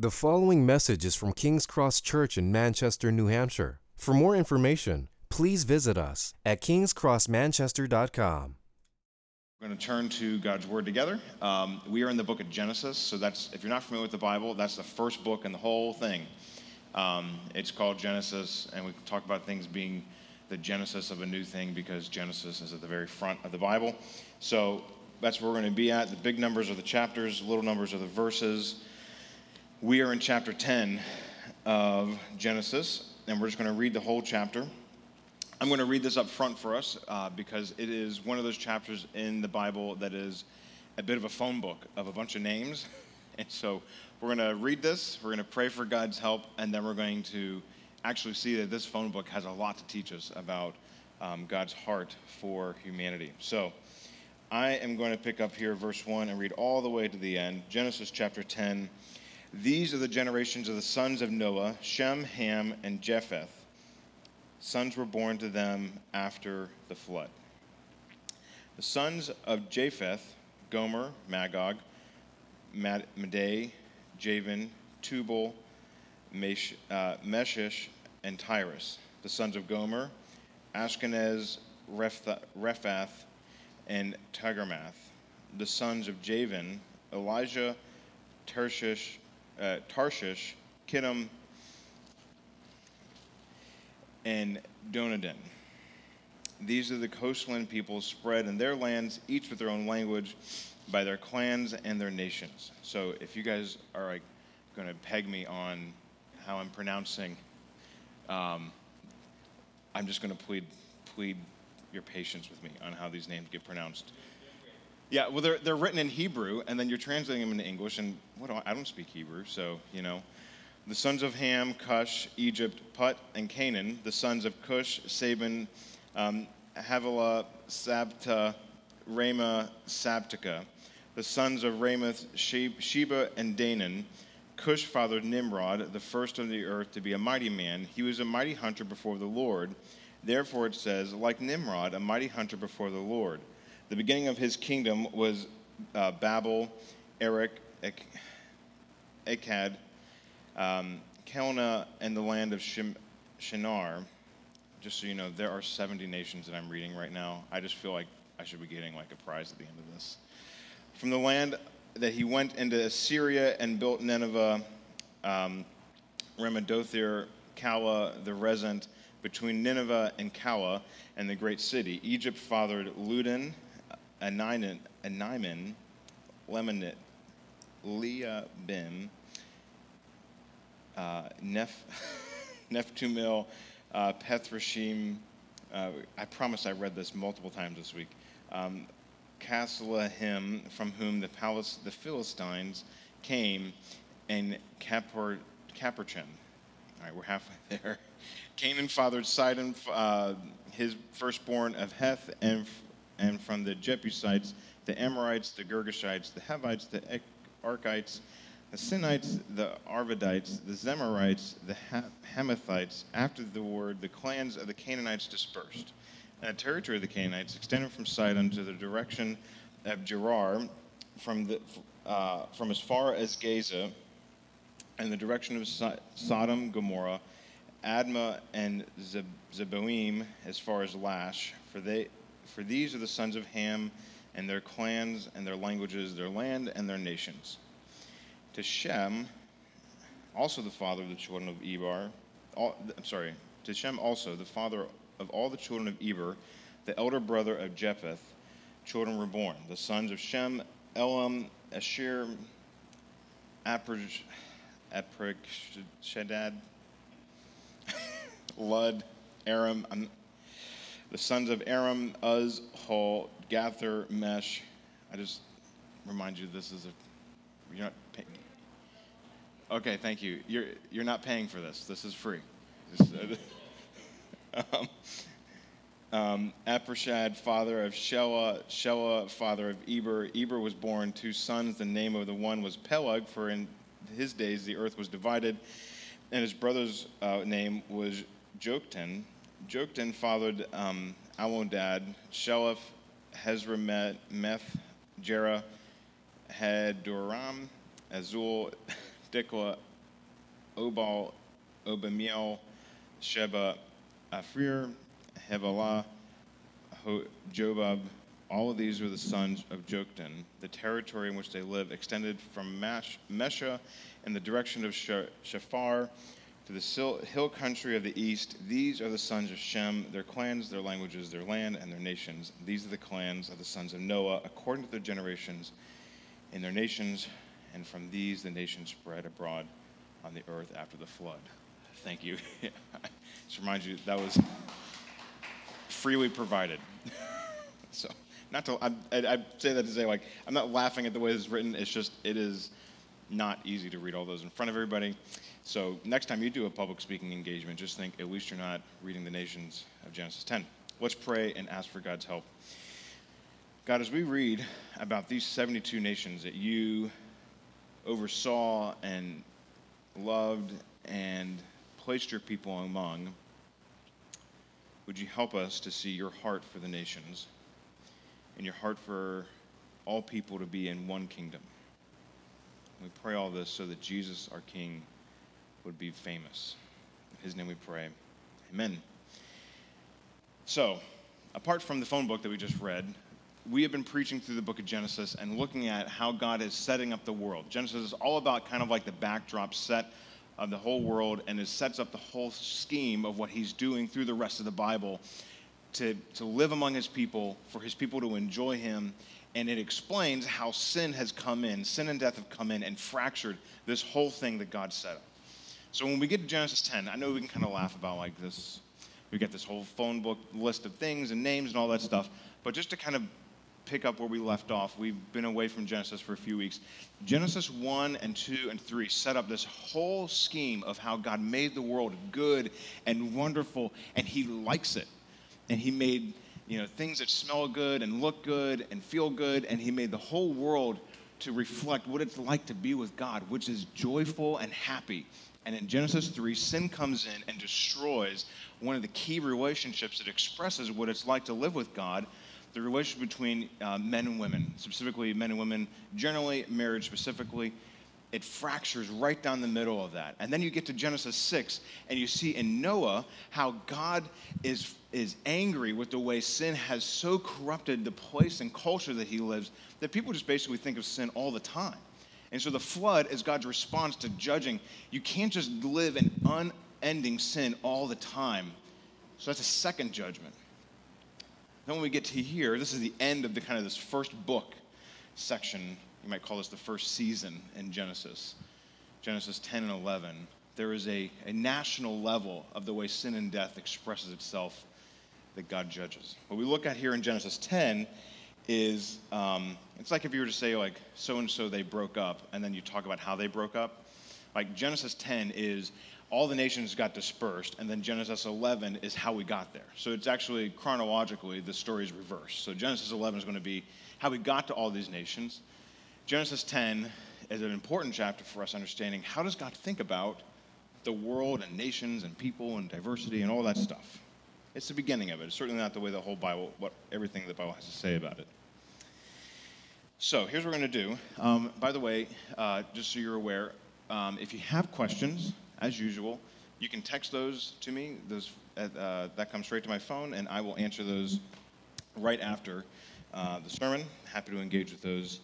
The following message is from King's Cross Church in Manchester, New Hampshire. For more information, please visit us at kingscrossmanchester.com. We're going to turn to God's Word together. Um, we are in the book of Genesis, so that's if you're not familiar with the Bible, that's the first book in the whole thing. Um, it's called Genesis, and we talk about things being the genesis of a new thing because Genesis is at the very front of the Bible. So that's where we're going to be at. The big numbers are the chapters, little numbers are the verses. We are in chapter 10 of Genesis, and we're just going to read the whole chapter. I'm going to read this up front for us uh, because it is one of those chapters in the Bible that is a bit of a phone book of a bunch of names. And so we're going to read this, we're going to pray for God's help, and then we're going to actually see that this phone book has a lot to teach us about um, God's heart for humanity. So I am going to pick up here verse 1 and read all the way to the end. Genesis chapter 10 these are the generations of the sons of Noah Shem, Ham, and Japheth. Sons were born to them after the flood. The sons of Japheth Gomer, Magog, Mad- Madai, Javan, Tubal, Mesh- uh, Meshish, and Tyrus. The sons of Gomer, Ashkenaz, Reph- Rephath, and Tagarmath. The sons of Javan, Elijah, Tarshish, uh, Tarshish, Kittim, and Donadin. These are the coastland peoples spread in their lands, each with their own language, by their clans and their nations. So if you guys are like going to peg me on how I'm pronouncing, um, I'm just going to plead plead your patience with me on how these names get pronounced. Yeah, well, they're, they're written in Hebrew, and then you're translating them into English, and what do I, I don't speak Hebrew, so, you know. The sons of Ham, Cush, Egypt, Put, and Canaan. The sons of Cush, Saban, um, Havilah, Sabta, Ramah, Sabtica. The sons of Ramoth, Sheba, and Danan. Cush fathered Nimrod, the first of the earth to be a mighty man. He was a mighty hunter before the Lord. Therefore it says, like Nimrod, a mighty hunter before the Lord. The beginning of his kingdom was uh, Babel, Erech, Ek, Akkad, um, Calneh, and the land of Shim, Shinar. Just so you know, there are 70 nations that I'm reading right now. I just feel like I should be getting like a prize at the end of this. From the land that he went into Assyria and built Nineveh, um, Ramadothir, Calah, the Resent, between Nineveh and Calah and the great city. Egypt fathered Ludan, Animan, Animan Lemonit, Leabim, uh, Neph, Nephtumil, uh, Pethrashim. Uh, I promise I read this multiple times this week. Um, Caslahim, from whom the palace, the Philistines came, and Capor, Caperchim. All right, we're halfway there. Canaan fathered Sidon, uh, his firstborn of Heth, and and from the Jebusites, the Amorites, the Girgashites, the Hivites, the Arkites, the Sinites, the Arvadites, the Zemarites, the Hamathites. After the word, the clans of the Canaanites dispersed. And the territory of the Canaanites extended from Sidon to the direction of Gerar, from, the, uh, from as far as Gaza, and the direction of Sodom, Gomorrah, Admah, and Zeboim, as far as Lash, for they for these are the sons of Ham and their clans and their languages, their land and their nations. To Shem, also the father of the children of Eber, all, I'm sorry, to Shem also, the father of all the children of Eber, the elder brother of Japheth, children were born. The sons of Shem, Elam, Asher, Shadad, Lud, Aram. I'm, the sons of Aram, Uz, Hul, Gather, Mesh. I just remind you this is a, you're not paying. Okay, thank you. You're, you're not paying for this. This is free. Just, um, um, father of Shelah, Shelah, father of Eber. Eber was born two sons. The name of the one was Peleg, for in his days the earth was divided. And his brother's uh, name was Joktan. Joktan fathered um, Almodad, Sheleph, Hezramet, Meth, Jerah, Hadoram, Azul, Dikla, Obal, Obamiel, Sheba, Afrir, Hevelah, Jobab. All of these were the sons of Joktan. The territory in which they lived extended from Mash, Mesha in the direction of Shafar to the hill country of the east. These are the sons of Shem, their clans, their languages, their land, and their nations. These are the clans of the sons of Noah, according to their generations in their nations. And from these the nations spread abroad on the earth after the flood. Thank you. Just remind you that was freely provided. so, not to, I, I, say that to say, like, I'm not laughing at the way it's written. It's just, it is not easy to read all those in front of everybody. So, next time you do a public speaking engagement, just think at least you're not reading the nations of Genesis 10. Let's pray and ask for God's help. God, as we read about these 72 nations that you oversaw and loved and placed your people among, would you help us to see your heart for the nations and your heart for all people to be in one kingdom? We pray all this so that Jesus, our King, would be famous. In his name we pray. Amen. So, apart from the phone book that we just read, we have been preaching through the book of Genesis and looking at how God is setting up the world. Genesis is all about kind of like the backdrop set of the whole world and it sets up the whole scheme of what he's doing through the rest of the Bible to, to live among his people, for his people to enjoy him. And it explains how sin has come in, sin and death have come in and fractured this whole thing that God set up. So when we get to Genesis 10, I know we can kind of laugh about like this. We get this whole phone book list of things and names and all that stuff. But just to kind of pick up where we left off. We've been away from Genesis for a few weeks. Genesis 1 and 2 and 3 set up this whole scheme of how God made the world good and wonderful, and He likes it. And He made you know, things that smell good and look good and feel good, and He made the whole world to reflect what it's like to be with God, which is joyful and happy. And in Genesis 3, sin comes in and destroys one of the key relationships that expresses what it's like to live with God, the relationship between uh, men and women, specifically men and women, generally, marriage specifically, it fractures right down the middle of that. And then you get to Genesis 6, and you see in Noah how God is, is angry with the way sin has so corrupted the place and culture that he lives that people just basically think of sin all the time. And so the flood is God's response to judging. You can't just live in unending sin all the time. So that's a second judgment. Then when we get to here, this is the end of the kind of this first book section. You might call this the first season in Genesis. Genesis 10 and 11. There is a, a national level of the way sin and death expresses itself that God judges. What we look at here in Genesis 10 is um, it's like if you were to say like so and so they broke up and then you talk about how they broke up like genesis 10 is all the nations got dispersed, and then Genesis 11 is how we got there. So it's actually chronologically, the story is reversed. So Genesis 11 is going to be how we got to all these nations. Genesis 10 is an important chapter for us understanding how does God think about the world and nations and people and diversity and all that stuff. It's the beginning of it. It's certainly not the way the whole Bible, what everything the Bible has to say about it. So here's what we're going to do. Um, by the way, uh, just so you're aware, um, if you have questions, as usual. You can text those to me. Those, uh, that comes straight to my phone, and I will answer those right after uh, the sermon. Happy to engage with those.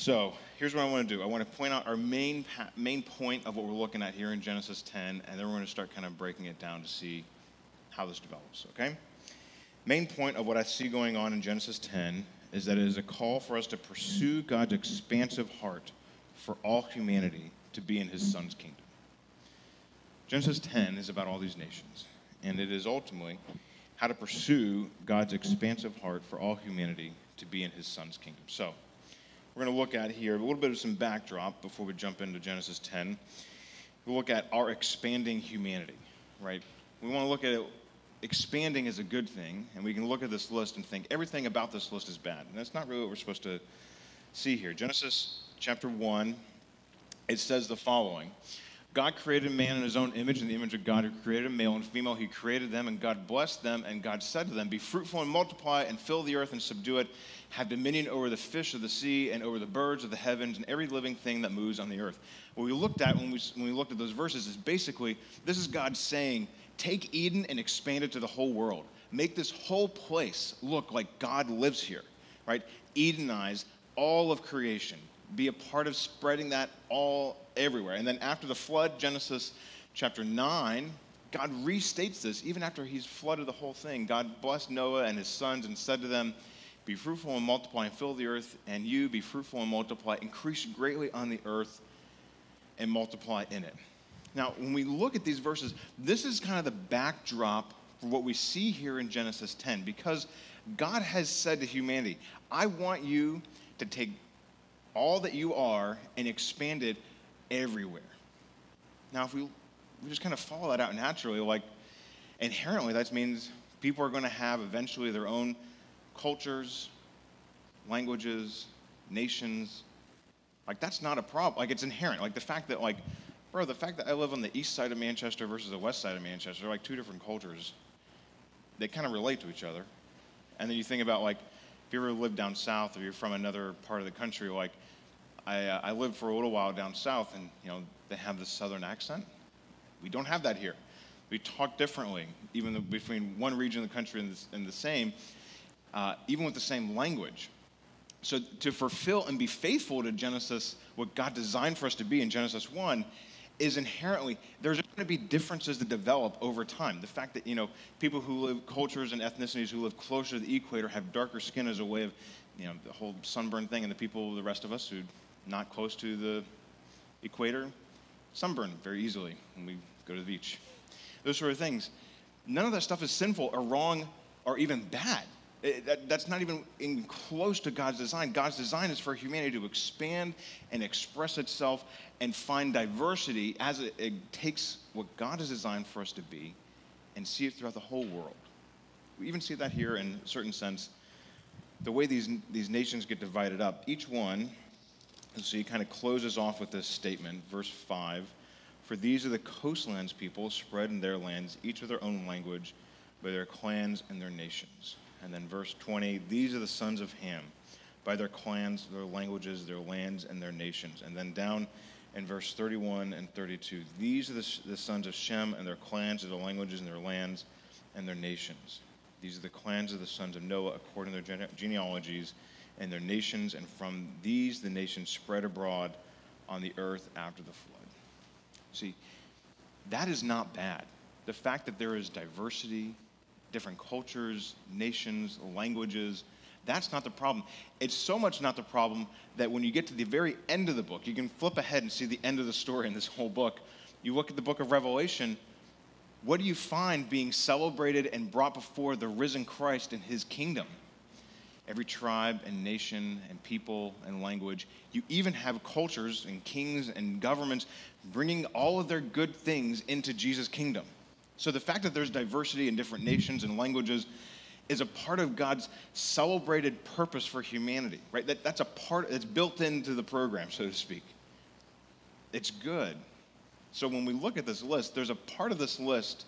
So here's what I want to do. I want to point out our main main point of what we're looking at here in Genesis 10, and then we're going to start kind of breaking it down to see how this develops. Okay. Main point of what I see going on in Genesis 10 is that it is a call for us to pursue God's expansive heart for all humanity to be in His Son's kingdom. Genesis 10 is about all these nations, and it is ultimately how to pursue God's expansive heart for all humanity to be in his son's kingdom. So, we're going to look at here a little bit of some backdrop before we jump into Genesis 10. We'll look at our expanding humanity, right? We want to look at it, expanding is a good thing, and we can look at this list and think everything about this list is bad. And that's not really what we're supposed to see here. Genesis chapter 1, it says the following God created man in his own image, in the image of God, who created a male and female. He created them, and God blessed them, and God said to them, Be fruitful and multiply, and fill the earth and subdue it. Have dominion over the fish of the sea, and over the birds of the heavens, and every living thing that moves on the earth. What we looked at when we, when we looked at those verses is basically this is God saying, Take Eden and expand it to the whole world. Make this whole place look like God lives here, right? Edenize all of creation be a part of spreading that all everywhere. And then after the flood, Genesis chapter 9, God restates this even after he's flooded the whole thing. God blessed Noah and his sons and said to them, Be fruitful and multiply and fill the earth, and you be fruitful and multiply, increase greatly on the earth and multiply in it. Now, when we look at these verses, this is kind of the backdrop for what we see here in Genesis 10 because God has said to humanity, I want you to take all that you are and expand it everywhere. Now, if we, we just kind of follow that out naturally, like inherently, that means people are going to have eventually their own cultures, languages, nations. Like, that's not a problem. Like, it's inherent. Like, the fact that, like, bro, the fact that I live on the east side of Manchester versus the west side of Manchester like two different cultures. They kind of relate to each other. And then you think about, like, if you ever lived down south or you're from another part of the country, like I, uh, I lived for a little while down south, and you know they have this southern accent. We don't have that here. We talk differently, even between one region of the country and the, and the same, uh, even with the same language. So to fulfill and be faithful to Genesis, what God designed for us to be in Genesis 1, is inherently there's going to be differences that develop over time. The fact that you know people who live cultures and ethnicities who live closer to the equator have darker skin as a way of you know the whole sunburn thing, and the people the rest of us who not close to the equator sunburn very easily when we go to the beach. Those sort of things. None of that stuff is sinful or wrong or even bad. It, that, that's not even in close to God's design. God's design is for humanity to expand and express itself and find diversity as it, it takes what God has designed for us to be and see it throughout the whole world. We even see that here in a certain sense. The way these, these nations get divided up, each one, so he kind of closes off with this statement, verse 5 For these are the coastlands people spread in their lands, each with their own language, by their clans and their nations. And then verse 20, these are the sons of Ham, by their clans, their languages, their lands, and their nations. And then down in verse 31 and 32, these are the, the sons of Shem, and their clans, and their languages, and their lands, and their nations. These are the clans of the sons of Noah according to their gene- genealogies and their nations, and from these the nations spread abroad on the earth after the flood. See, that is not bad. The fact that there is diversity different cultures, nations, languages. That's not the problem. It's so much not the problem that when you get to the very end of the book, you can flip ahead and see the end of the story in this whole book. You look at the book of Revelation, what do you find being celebrated and brought before the risen Christ in his kingdom? Every tribe and nation and people and language. You even have cultures and kings and governments bringing all of their good things into Jesus' kingdom. So the fact that there's diversity in different nations and languages is a part of God's celebrated purpose for humanity, right? That, that's a part, it's built into the program, so to speak. It's good. So when we look at this list, there's a part of this list.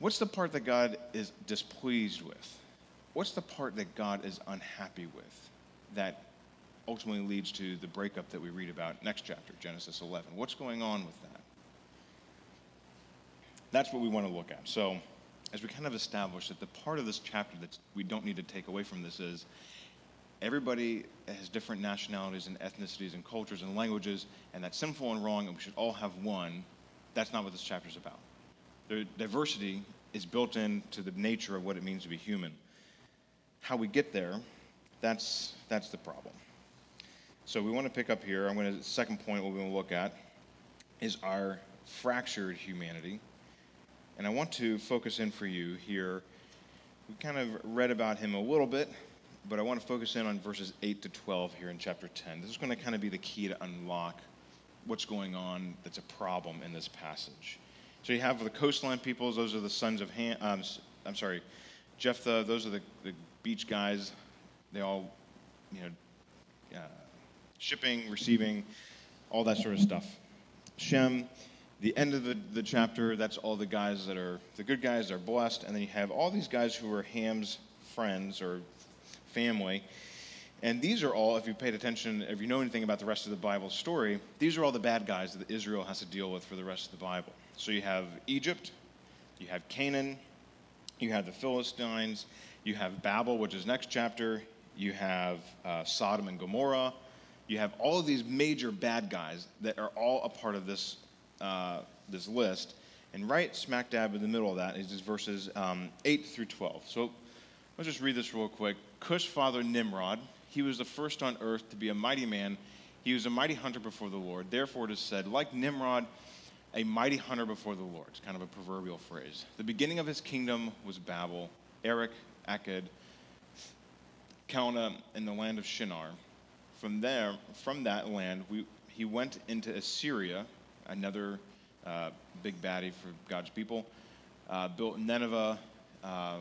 What's the part that God is displeased with? What's the part that God is unhappy with that ultimately leads to the breakup that we read about next chapter, Genesis 11? What's going on with that? That's what we want to look at. So, as we kind of establish that the part of this chapter that we don't need to take away from this is everybody has different nationalities and ethnicities and cultures and languages, and that's sinful and wrong, and we should all have one. That's not what this chapter is about. The diversity is built into the nature of what it means to be human. How we get there, that's, that's the problem. So we want to pick up here. I'm going to, second point, we want to look at is our fractured humanity. And I want to focus in for you here. We kind of read about him a little bit, but I want to focus in on verses 8 to 12 here in chapter 10. This is going to kind of be the key to unlock what's going on that's a problem in this passage. So you have the coastline peoples, those are the sons of Ham, um, I'm sorry, Japheth, those are the, the beach guys. They all, you know, uh, shipping, receiving, all that sort of stuff. Shem. The end of the, the chapter, that's all the guys that are the good guys, are blessed. And then you have all these guys who are Ham's friends or family. And these are all, if you paid attention, if you know anything about the rest of the Bible story, these are all the bad guys that Israel has to deal with for the rest of the Bible. So you have Egypt, you have Canaan, you have the Philistines, you have Babel, which is next chapter, you have uh, Sodom and Gomorrah, you have all of these major bad guys that are all a part of this, uh, this list. And right smack dab in the middle of that is just verses um, 8 through 12. So let's just read this real quick. Cush father Nimrod, he was the first on earth to be a mighty man. He was a mighty hunter before the Lord. Therefore, it is said, like Nimrod, a mighty hunter before the Lord. It's kind of a proverbial phrase. The beginning of his kingdom was Babel, Erech, Akkad, Calneh, and the land of Shinar. From there, from that land, we, he went into Assyria, another uh, big baddie for God's people, uh, built Nineveh, uh,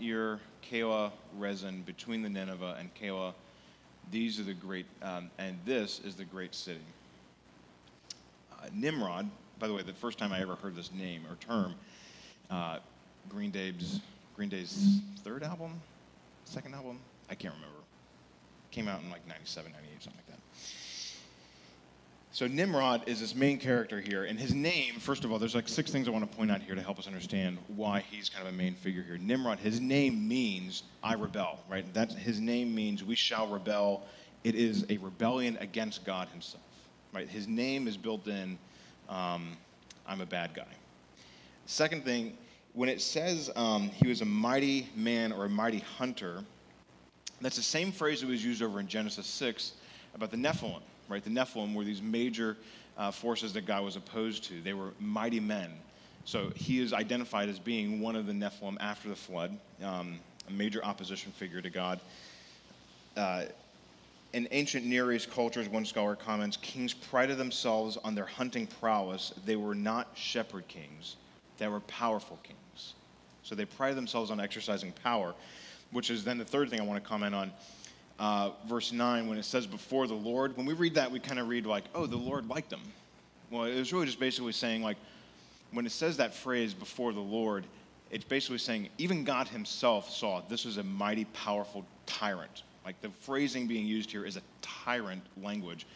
Ir, Calah, Resen, between the Nineveh and Calah. These are the great, um, and this is the great city. Uh, Nimrod, by the way, the first time I ever heard this name or term, uh, Green Day's Green Day's third album, second album, I can't remember. Came out in like 97, 98, something like that. So Nimrod is this main character here, and his name, first of all, there's like six things I want to point out here to help us understand why he's kind of a main figure here. Nimrod, his name means I rebel, right? That's his name means we shall rebel. It is a rebellion against God himself, right? His name is built in um, I'm a bad guy. Second thing, when it says um, he was a mighty man or a mighty hunter, that's the same phrase that was used over in Genesis 6 about the Nephilim, right? The Nephilim were these major uh, forces that God was opposed to. They were mighty men. So he is identified as being one of the Nephilim after the flood, um, a major opposition figure to God. Uh, in ancient Near East cultures, one scholar comments, kings prided themselves on their hunting prowess. They were not shepherd kings, they were powerful kings. So they prided themselves on exercising power which is then the third thing I want to comment on. Uh, verse 9, when it says before the Lord, when we read that, we kind of read like, oh, the Lord liked them. Well, it was really just basically saying, like, when it says that phrase before the Lord, it's basically saying even God himself saw this was a mighty, powerful tyrant. Like the phrasing being used here is a tyrant language.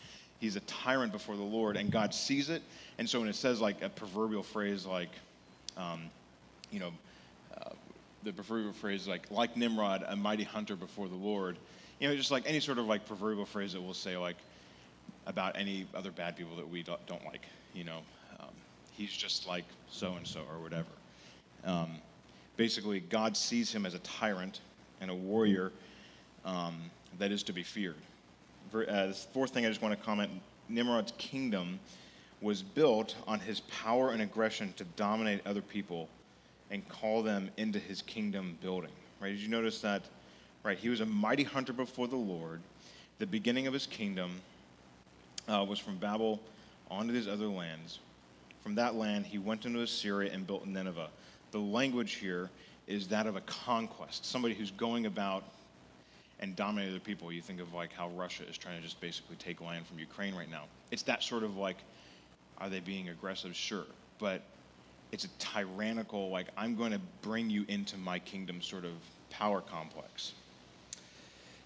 He's a tyrant before the Lord, and God sees it. And so when it says like a proverbial phrase like, um, you know, the proverbial phrase like like Nimrod, a mighty hunter before the Lord. You know, just like any sort of like proverbial phrase that we'll say like about any other bad people that we don't, don't like. You know, um, he's just like so and so or whatever. Um, basically, God sees him as a tyrant and a warrior um, that is to be feared. Uh, the fourth thing I just want to comment: Nimrod's kingdom was built on his power and aggression to dominate other people and call them into his kingdom building. Right? Did you notice that? Right, he was a mighty hunter before the Lord. The beginning of his kingdom uh, was from Babel onto these other lands. From that land, he went into Assyria and built Nineveh. The language here is that of a conquest, somebody who's going about and dominating other people. You think of like how Russia is trying to just basically take land from Ukraine right now. It's that sort of like, are they being aggressive? Sure. But it's a tyrannical, like, I'm going to bring you into my kingdom sort of power complex.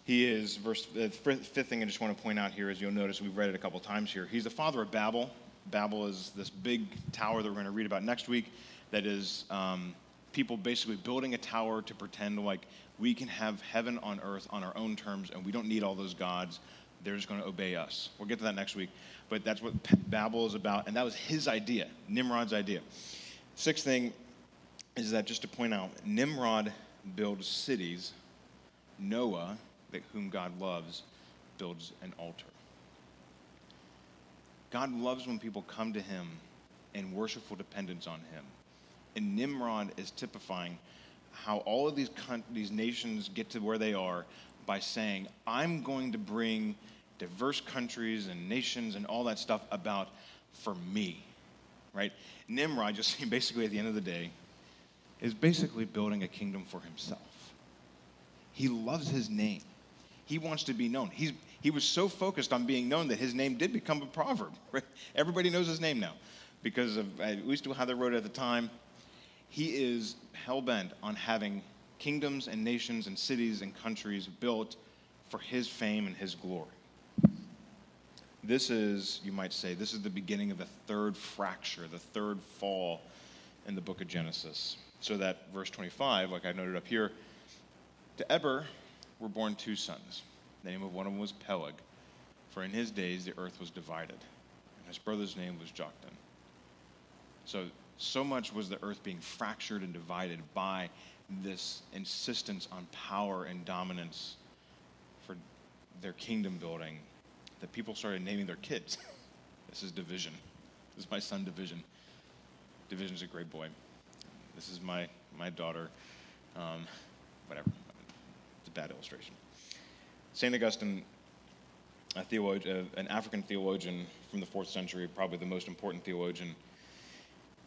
He is, verse, the fifth thing I just want to point out here is you'll notice we've read it a couple times here. He's the father of Babel. Babel is this big tower that we're going to read about next week that is um, people basically building a tower to pretend like we can have heaven on earth on our own terms and we don't need all those gods. They're just going to obey us. We'll get to that next week. But that's what Babel is about. And that was his idea, Nimrod's idea. Sixth thing is that just to point out, Nimrod builds cities. Noah, whom God loves, builds an altar. God loves when people come to him in worshipful dependence on him. And Nimrod is typifying how all of these, these nations get to where they are by saying, I'm going to bring diverse countries and nations and all that stuff about for me right? Nimrod, just basically at the end of the day, is basically building a kingdom for himself. He loves his name. He wants to be known. He's, He was so focused on being known that his name did become a proverb. Right? Everybody knows his name now because of at least how they wrote it at the time. He is hell bent on having kingdoms and nations and cities and countries built for his fame and his glory. This is, you might say, this is the beginning of the third fracture, the third fall in the book of Genesis. So that verse 25, like I noted up here, to Eber were born two sons. The name of one of them was Peleg, for in his days the earth was divided, and his brother's name was Joktan. So, so much was the earth being fractured and divided by this insistence on power and dominance for their kingdom building that people started naming their kids. this is division. This is my son, Division. Division's a great boy. This is my, my daughter. Um, whatever. Bad illustration. St. Augustine, a theologian, an African theologian from the fourth century, probably the most important theologian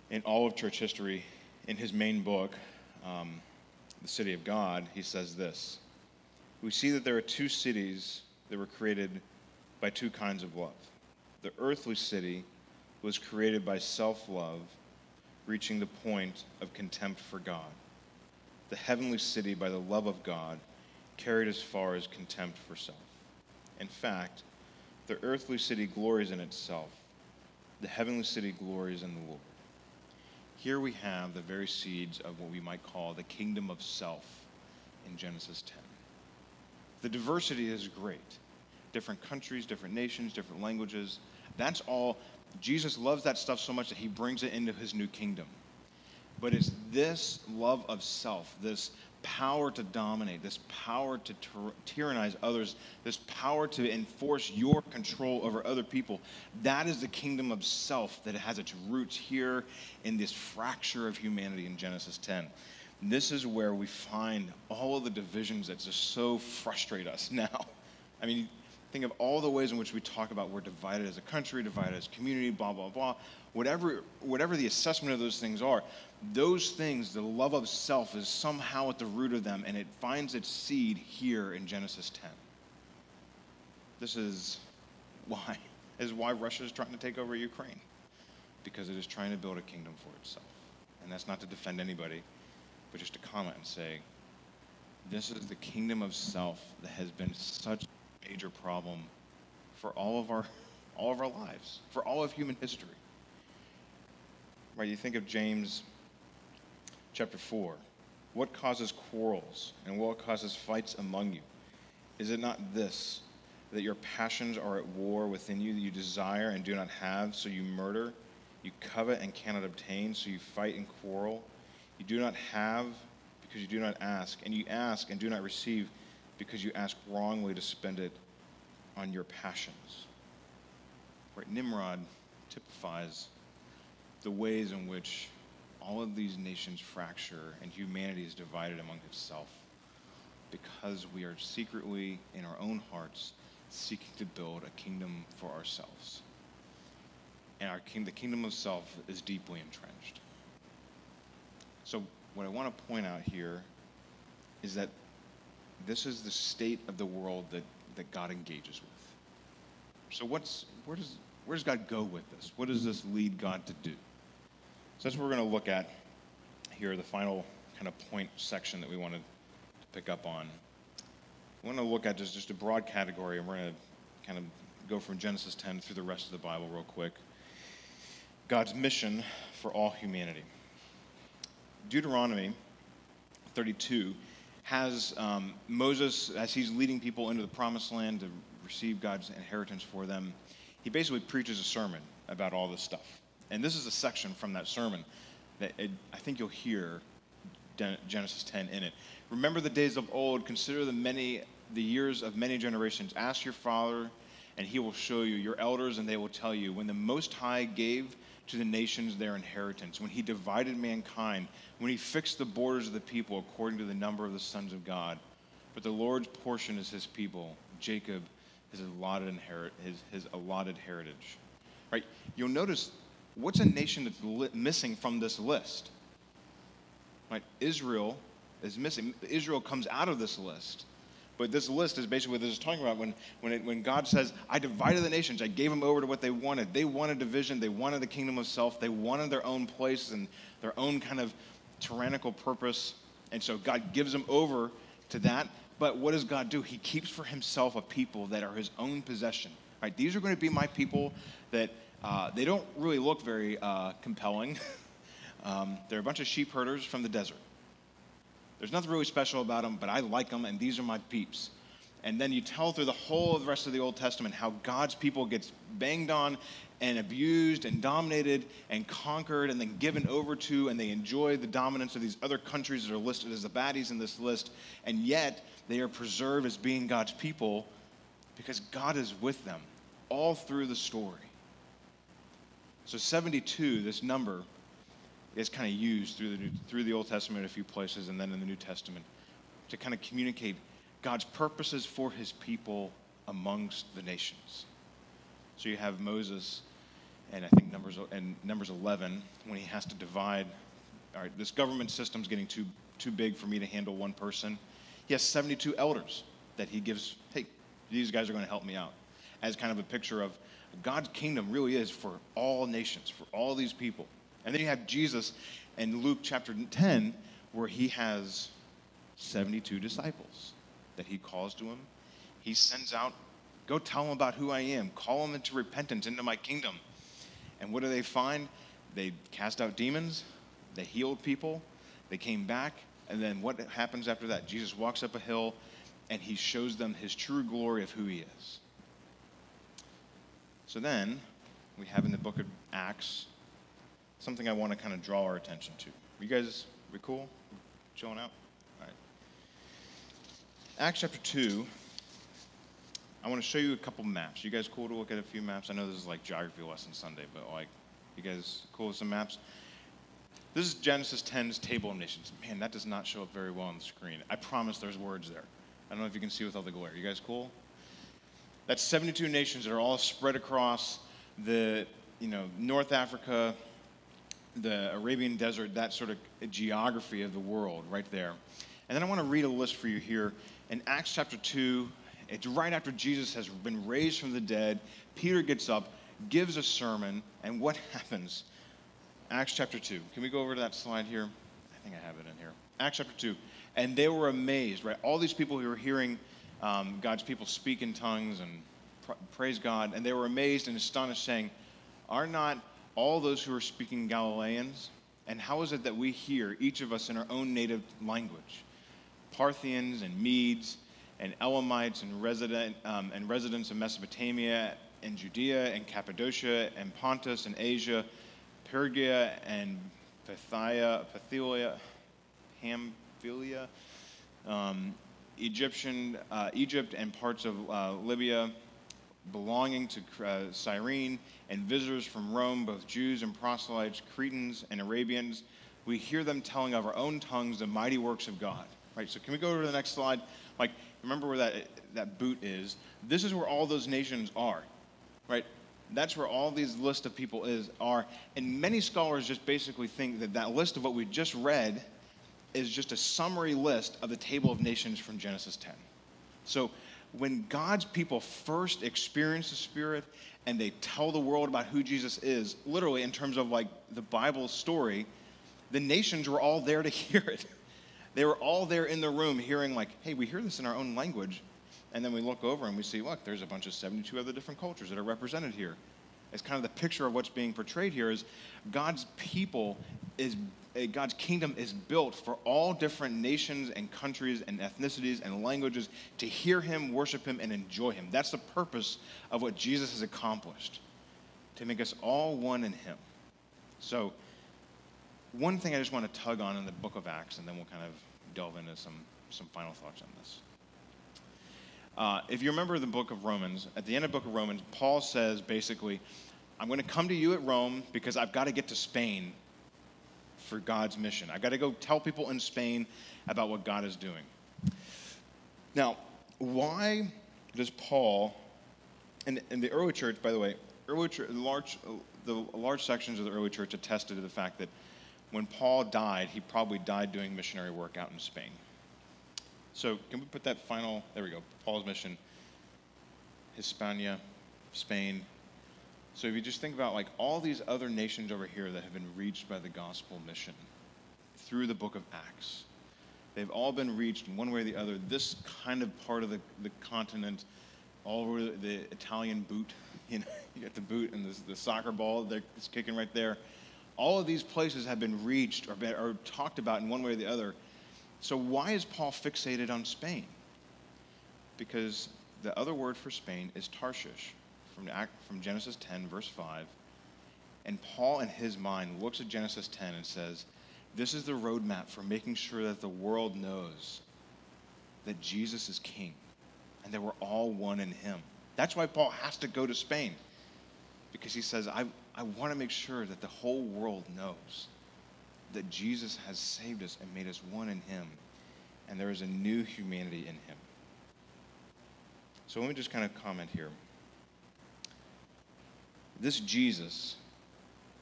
in all of church history, in his main book, um, The City of God, he says this We see that there are two cities that were created by two kinds of love. The earthly city was created by self love, reaching the point of contempt for God. The heavenly city, by the love of God, carried as far as contempt for self. In fact, the earthly city glories in itself, the heavenly city glories in the Lord. Here we have the very seeds of what we might call the kingdom of self in Genesis 10. The diversity is great. Different countries, different nations, different languages. That's all. Jesus loves that stuff so much that he brings it into his new kingdom. But it's this love of self, this power to dominate, this power to tyrannize others, this power to enforce your control over other people. That is the kingdom of self that has its roots here in this fracture of humanity in Genesis 10. And this is where we find all of the divisions that just so frustrate us now. I mean, think of all the ways in which we talk about we're divided as a country, divided as a community, blah, blah, blah. Whatever, whatever the assessment of those things are, those things, the love of self, is somehow at the root of them, and it finds its seed here in Genesis 10. This is why, is why Russia is trying to take over Ukraine, because it is trying to build a kingdom for itself. And that's not to defend anybody, but just to comment and say, this is the kingdom of self that has been such a major problem for all of our all of our lives, for all of human history. Right? You think of James chapter 4. What causes quarrels and what causes fights among you? Is it not this, that your passions are at war within you, that you desire and do not have, so you murder? You covet and cannot obtain, so you fight and quarrel? You do not have because you do not ask, and you ask and do not receive because you ask wrongly to spend it on your passions. Right? Nimrod typifies the ways in which all of these nations fracture and humanity is divided among itself because we are secretly in our own hearts seeking to build a kingdom for ourselves. And our king, the kingdom of self is deeply entrenched. So, what I want to point out here is that this is the state of the world that, that God engages with. So, what's, where, does, where does God go with this? What does this lead God to do? So that's what we're going to look at here, the final kind of point section that we wanted to pick up on. We want to look at just, just a broad category, and we're going to kind of go from Genesis 10 through the rest of the Bible real quick. God's mission for all humanity. Deuteronomy 32 has um, Moses, as he's leading people into the promised land to receive God's inheritance for them, he basically preaches a sermon about all this stuff. And this is a section from that sermon that it, I think you'll hear Genesis 10 in it. Remember the days of old, consider the many the years of many generations. Ask your father, and he will show you, your elders, and they will tell you. When the Most High gave to the nations their inheritance, when he divided mankind, when he fixed the borders of the people according to the number of the sons of God. But the Lord's portion is his people, Jacob, his allotted, inherit, his, his allotted heritage. Right? You'll notice what's a nation that's li- missing from this list? Right? Israel is missing. Israel comes out of this list. But this list is basically what this is talking about when, when, it, when God says, I divided the nations, I gave them over to what they wanted. They wanted division, they wanted the kingdom of self, they wanted their own place and their own kind of tyrannical purpose. And so God gives them over to that. But what does God do? He keeps for himself a people that are his own possession. Right? These are going to be my people that uh, they don't really look very uh, compelling. um, they're a bunch of sheep herders from the desert. There's nothing really special about them, but I like them, and these are my peeps. And then you tell through the whole of the rest of the Old Testament how God's people gets banged on and abused and dominated and conquered and then given over to, and they enjoy the dominance of these other countries that are listed as the baddies in this list, and yet they are preserved as being God's people because God is with them all through the story. So 72, this number, is kind of used through the, New, through the Old Testament in a few places and then in the New Testament to kind of communicate God's purposes for his people amongst the nations. So you have Moses and I think Numbers, and Numbers 11 when he has to divide. All right, this government system's getting too, too big for me to handle one person. He has 72 elders that he gives, hey, these guys are going to help me out, as kind of a picture of God's kingdom really is for all nations, for all these people. And then you have Jesus in Luke chapter 10, where he has 72 disciples that he calls to him. He sends out, go tell them about who I am, call them into repentance, into my kingdom. And what do they find? They cast out demons, they healed people, they came back, and then what happens after that? Jesus walks up a hill and he shows them his true glory of who he is. So then we have in the book of Acts something I want to kind of draw our attention to. You guys, we cool? Chilling out? All right. Acts chapter 2. I want to show you a couple maps. You guys cool to look at a few maps? I know this is like geography lesson Sunday, but like, you guys cool with some maps? This is Genesis 10's table of nations. Man, that does not show up very well on the screen. I promise there's words there. I don't know if you can see with all the glare. You guys cool? That's 72 nations that are all spread across the, you know, North Africa, the Arabian desert, that sort of geography of the world right there. And then I want to read a list for you here. In Acts chapter 2, it's right after Jesus has been raised from the dead. Peter gets up, gives a sermon, and what happens? Acts chapter 2. Can we go over to that slide here? I think I have it in here. Acts chapter 2. And they were amazed, right? All these people who were hearing um, God's people speak in tongues and pr- praise God, and they were amazed and astonished, saying, Are not all those who are speaking Galileans? And how is it that we hear, each of us in our own native language? Parthians and Medes and Elamites and, resident, um, and residents of Mesopotamia and Judea and Cappadocia and Pontus and Asia Phrygia and Phthia, Phthia, Pamphylia, um, Egyptian, uh, Egypt and parts of uh, Libya belonging to uh, Cyrene, and visitors from Rome, both Jews and proselytes, Cretans and Arabians. We hear them telling of our own tongues the mighty works of God. Right. So can we go over to the next slide? Like, remember where that that boot is? This is where all those nations are. Right. That's where all these list of people is are. And many scholars just basically think that that list of what we just read is just a summary list of the table of nations from Genesis 10. So when God's people first experience the Spirit and they tell the world about who Jesus is, literally in terms of like the Bible story, the nations were all there to hear it. They were all there in the room hearing, like, hey, we hear this in our own language. And then we look over and we see, look, there's a bunch of 72 other different cultures that are represented here. It's kind of the picture of what's being portrayed here is God's people is God's kingdom is built for all different nations and countries and ethnicities and languages to hear him, worship him, and enjoy him. That's the purpose of what Jesus has accomplished, to make us all one in him. So, one thing I just want to tug on in the book of Acts, and then we'll kind of delve into some, some final thoughts on this. Uh, if you remember the book of Romans, at the end of the book of Romans, Paul says basically, I'm going to come to you at Rome because I've got to get to Spain for God's mission. I've got to go tell people in Spain about what God is doing. Now, why does Paul, and, and the early church, by the way, early church, large, the large sections of the early church attested to the fact that when Paul died, he probably died doing missionary work out in Spain. So, can we put that final? There we go. Paul's mission Hispania, Spain. So, if you just think about like all these other nations over here that have been reached by the gospel mission through the book of Acts, they've all been reached in one way or the other. This kind of part of the, the continent, all over the Italian boot, you know, you got the boot and the, the soccer ball that's kicking right there. All of these places have been reached or, been, or talked about in one way or the other. So, why is Paul fixated on Spain? Because the other word for Spain is Tarshish from, from Genesis 10, verse 5. And Paul, in his mind, looks at Genesis 10 and says, This is the roadmap for making sure that the world knows that Jesus is king and that we're all one in him. That's why Paul has to go to Spain because he says, I, I want to make sure that the whole world knows that Jesus has saved us and made us one in him, and there is a new humanity in him. So let me just kind of comment here. This Jesus,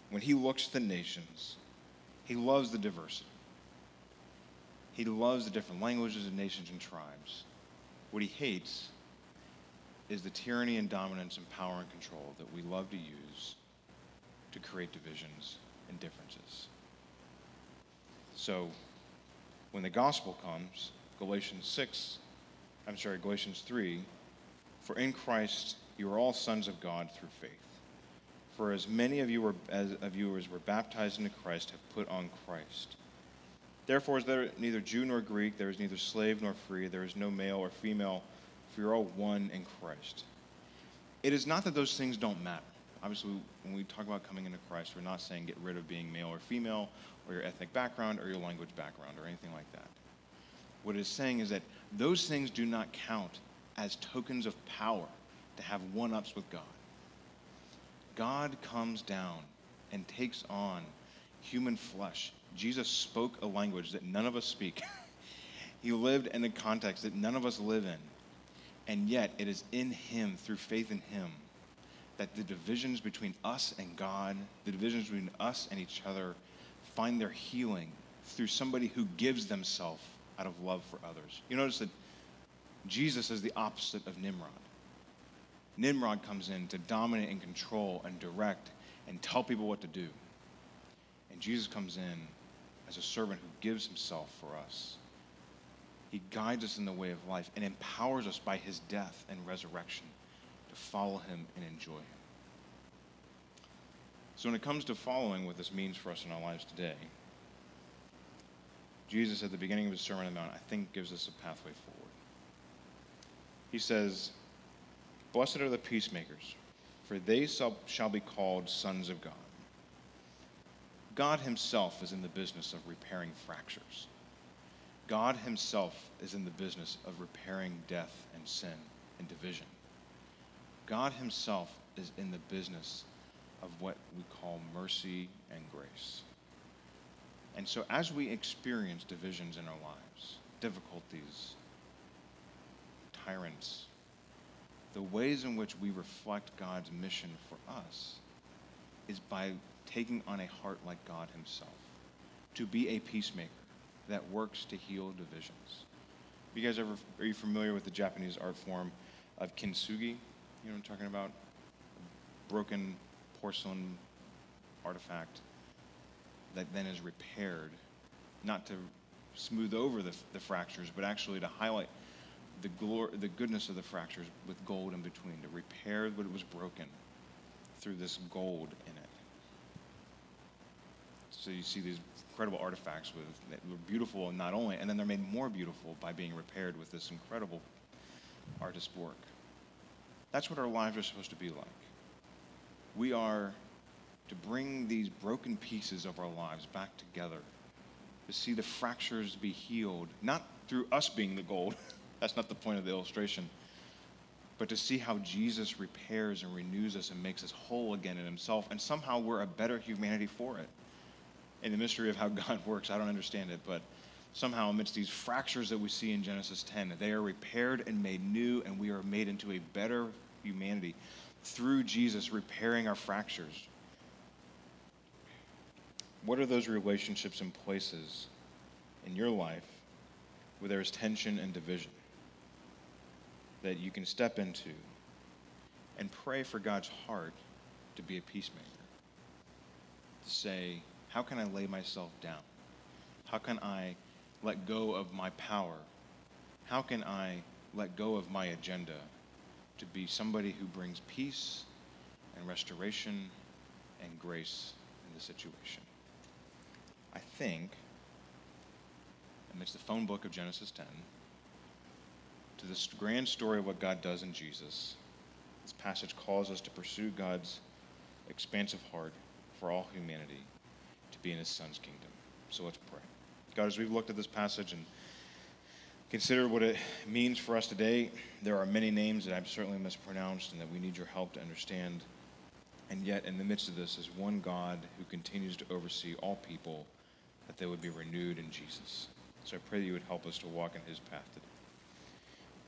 when he looks at the nations, he loves the diversity. He loves the different languages and nations and tribes. What he hates is the tyranny and dominance and power and control that we love to use to create divisions and differences. So, when the gospel comes, Galatians 6, I'm sorry, Galatians 3, for in Christ you are all sons of God through faith. For as many of you, were, as, of you as were baptized into Christ have put on Christ. Therefore, is there neither Jew nor Greek, there is neither slave nor free, there is no male or female, for you're all one in Christ. It is not that those things don't matter. Obviously, when we talk about coming into Christ, we're not saying get rid of being male or female, or your ethnic background, or your language background, or anything like that. What it is saying is that those things do not count as tokens of power to have one ups with God. God comes down and takes on human flesh. Jesus spoke a language that none of us speak. he lived in a context that none of us live in. And yet, it is in Him, through faith in Him, that the divisions between us and God, the divisions between us and each other, find their healing through somebody who gives themselves out of love for others. You notice that Jesus is the opposite of Nimrod. Nimrod comes in to dominate and control and direct and tell people what to do. And Jesus comes in as a servant who gives himself for us. He guides us in the way of life and empowers us by his death and resurrection to follow him and enjoy him. So, when it comes to following what this means for us in our lives today, Jesus, at the beginning of his Sermon on the Mount, I think gives us a pathway forward he says, Blessed are the peacemakers, for they shall be called sons of God. God Himself is in the business of repairing fractures. God Himself is in the business of repairing death and sin and division. God Himself is in the business of what we call mercy and grace. And so, as we experience divisions in our lives, difficulties, tyrants, the ways in which we reflect God's mission for us is by taking on a heart like God Himself, to be a peacemaker that works to heal divisions. You guys ever are you familiar with the Japanese art form of kintsugi? You know what I'm talking about? Broken porcelain artifact that then is repaired, not to smooth over the, the fractures, but actually to highlight the, glor- the goodness of the fractures with gold in between to repair what was broken through this gold in it. So you see these incredible artifacts with that were beautiful and not only, and then they're made more beautiful by being repaired with this incredible artist work. That's what our lives are supposed to be like. We are to bring these broken pieces of our lives back together, to see the fractures be healed, not through us being the gold. That's not the point of the illustration. But to see how Jesus repairs and renews us and makes us whole again in himself, and somehow we're a better humanity for it. In the mystery of how God works, I don't understand it, but somehow amidst these fractures that we see in Genesis 10, they are repaired and made new, and we are made into a better humanity through Jesus repairing our fractures. What are those relationships and places in your life where there is tension and division that you can step into and pray for God's heart to be a peacemaker. To say, how can I lay myself down? How can I let go of my power? How can I let go of my agenda to be somebody who brings peace and restoration and grace in the situation? I think, amidst the phone book of Genesis 10, to this grand story of what God does in Jesus, this passage calls us to pursue God's expansive heart for all humanity to be in his son's kingdom. So let's pray. God, as we've looked at this passage and considered what it means for us today, there are many names that I've certainly mispronounced and that we need your help to understand. And yet, in the midst of this, is one God who continues to oversee all people, that they would be renewed in Jesus. So I pray that you would help us to walk in his path today.